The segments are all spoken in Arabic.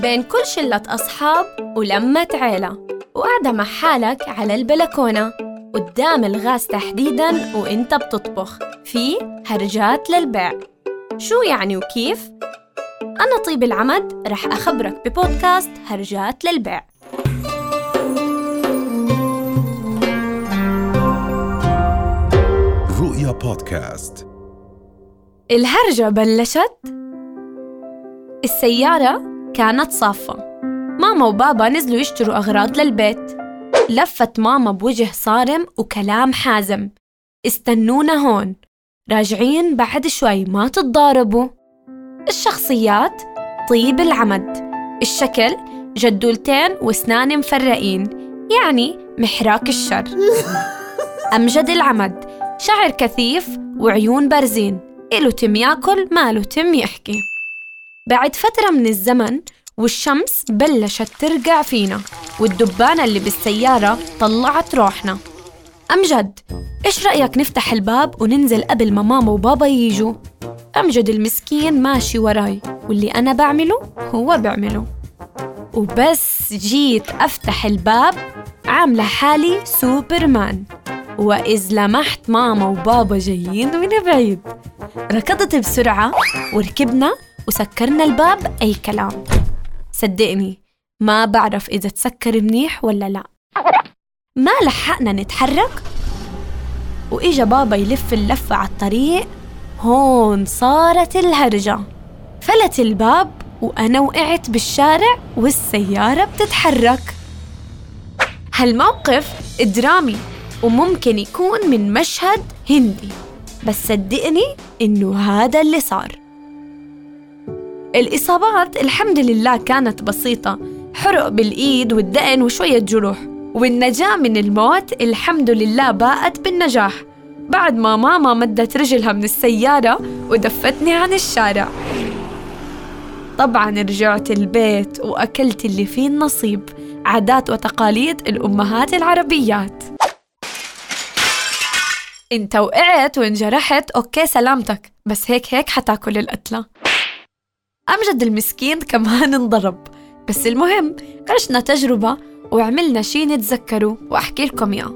بين كل شلة أصحاب ولمة عيلة. وقاعدة مع حالك على البلكونة. قدام الغاز تحديداً وإنت بتطبخ. في هرجات للبيع. شو يعني وكيف؟ أنا طيب العمد رح أخبرك ببودكاست هرجات للبيع. رؤيا بودكاست. الهرجة بلشت. السيارة كانت صافة. ماما وبابا نزلوا يشتروا أغراض للبيت. لفت ماما بوجه صارم وكلام حازم. استنونا هون. راجعين بعد شوي ما تتضاربوا. الشخصيات طيب العمد. الشكل جدولتين واسنان مفرقين. يعني محراك الشر. أمجد العمد. شعر كثيف وعيون بارزين إله تم ياكل ماله تم يحكي. بعد فترة من الزمن والشمس بلشت ترقع فينا والدبانة اللي بالسيارة طلعت روحنا. أمجد إيش رأيك نفتح الباب وننزل قبل ما ماما وبابا ييجوا؟ أمجد المسكين ماشي وراي واللي أنا بعمله هو بعمله. وبس جيت أفتح الباب عاملة حالي سوبرمان. وإذ لمحت ماما وبابا جايين من بعيد. ركضت بسرعة وركبنا وسكرنا الباب أي كلام. صدقني ما بعرف إذا تسكر منيح ولا لا. ما لحقنا نتحرك؟ وإجا بابا يلف اللفة على الطريق هون صارت الهرجة. فلت الباب وأنا وقعت بالشارع والسيارة بتتحرك. هالموقف درامي وممكن يكون من مشهد هندي. بس صدقني إنه هذا اللي صار. الإصابات الحمد لله كانت بسيطة. حرق بالإيد والدقن وشوية جروح. والنجاة من الموت الحمد لله باءت بالنجاح. بعد ما ماما مدت رجلها من السيارة ودفتني عن الشارع. طبعا رجعت البيت وأكلت اللي فيه النصيب. عادات وتقاليد الأمهات العربيات. انت وقعت وانجرحت okay سلامتك. بس هيك هيك حتاكل القتلة أمجد المسكين كمان انضرب. بس المهم عشنا تجربة وعملنا شي نتذكره وأحكي لكم إياه.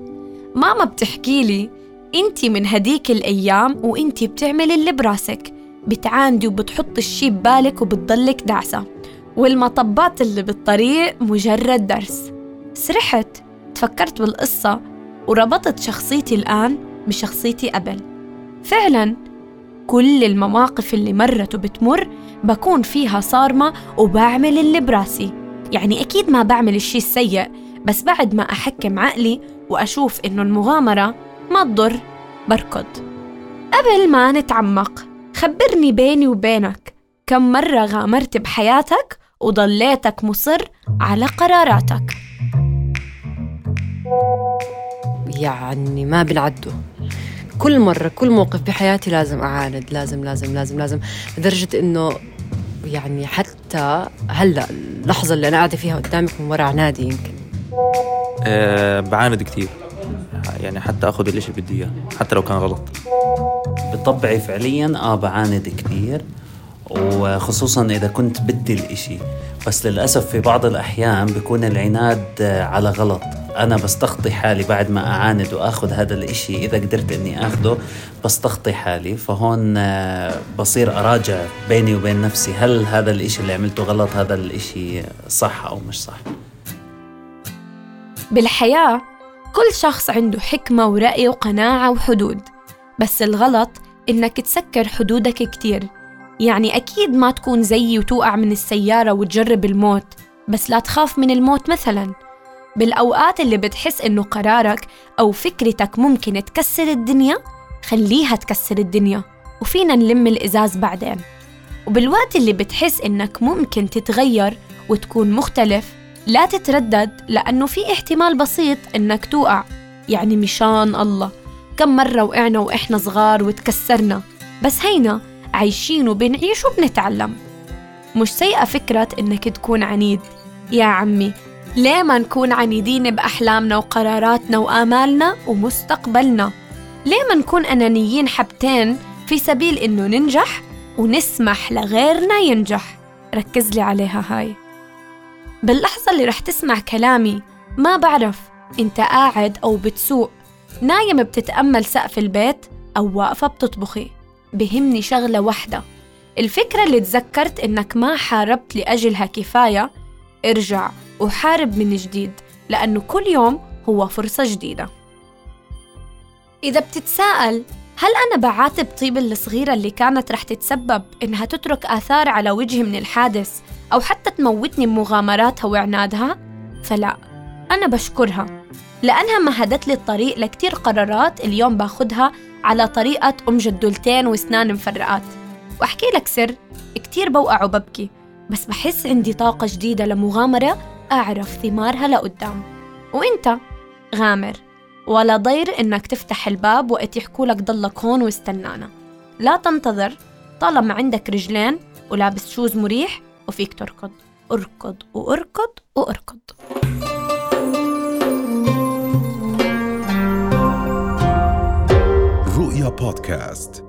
ماما بتحكي لي انتي من هديك الأيام وانتي بتعملي اللي براسك. بتعاندي وبتحطي الشي ببالك وبتضلك دعسة. والمطبات اللي بالطريق مجرد درس. سرحت تفكرت بالقصة وربطت شخصيتي الآن بشخصيتي قبل. فعلا كل المواقف اللي مرت وبتمر بكون فيها صارمة وبعمل اللي براسي. يعني أكيد ما بعمل الشي السيء بس بعد ما أحكم عقلي وأشوف إنه المغامرة ما تضر بركض. قبل ما نتعمق خبرني بيني وبينك كم مرة غامرت بحياتك وضليتك مصر على قراراتك؟ يعني ما بنعدوا كل مرة كل موقف بحياتي لازم أعاند لازم لازم لازم لازم لدرجة إنه يعني حتى هلأ اللحظة اللي أنا قاعدة فيها قدامك من ورا عنادي يمكن. أه بعاند كتير. يعني حتى أخذ الإشي بدي إياه حتى لو كان غلط. بطبعي فعليا آه بعاند كثير وخصوصا إذا كنت بدي الإشي. بس للأسف في بعض الأحيان بيكون العناد آه، على غلط. أنا بستخطي حالي بعد ما أعاند وأخذ هذا الإشي. إذا قدرت إني أخذه بستخطي حالي. فهون آه، بصير أراجع بيني وبين نفسي هل هذا الإشي اللي عملته غلط هذا الإشي صح أو مش صح؟ بالحياة كل شخص عنده حكمة ورأي وقناعة وحدود. بس الغلط إنك تسكر حدودك كتير. يعني أكيد ما تكون زيي وتوقع من السيارة وتجرب الموت. بس لا تخاف من الموت مثلا. بالأوقات اللي بتحس إنه قرارك أو فكرتك ممكن تكسر الدنيا خليها تكسر الدنيا وفينا نلم الإزاز بعدين. وبالوقت اللي بتحس إنك ممكن تتغير وتكون مختلف لا تتردد لأنه في احتمال بسيط إنك توقع يعني مشان الله كم مرة وقعنا وإحنا صغار وتكسرنا. بس هينا عايشين وبنعيش وبنتعلم. مش سيئة فكرة إنك تكون عنيد. يا عمي ليه ما نكون عنيدين بأحلامنا وقراراتنا وآمالنا ومستقبلنا؟ ليه ما نكون أنانيين حبتين في سبيل إنه ننجح ونسمح لغيرنا ينجح؟ ركز لي عليها هاي. باللحظة اللي رح تسمع كلامي ما بعرف إنت قاعد أو بتسوق نايم بتتأمل سقف البيت أو واقفة بتطبخي. بهمني شغلة واحدة. الفكرة اللي تذكرت إنك ما حاربت لأجلها كفاية ارجع. وحارب من جديد لأنه كل يوم هو فرصة جديدة إذا بتتساءل هل أنا بعاتب طيب الصغيرة اللي كانت رح تتسبب إنها تترك آثار على وجهي من الحادث أو حتى تموتني بمغامراتها وعنادها؟ فلا أنا بشكرها لأنها مهدت لي الطريق لكتير قرارات اليوم باخدها على طريقة أم جدولتين وسنان مفرقات وأحكي لك سر كتير بوقع وببكي بس بحس عندي طاقة جديدة لمغامرة أعرف ثمارها لقدام وإنت؟ غامر. ولا ضير إنك تفتح الباب وقت يحكولك ضلك هون واستنانا. لا تنتظر. طالما عندك رجلين ولابس شوز مريح وفيك تركض. أركض وأركض وأركض. رؤيا بودكاست.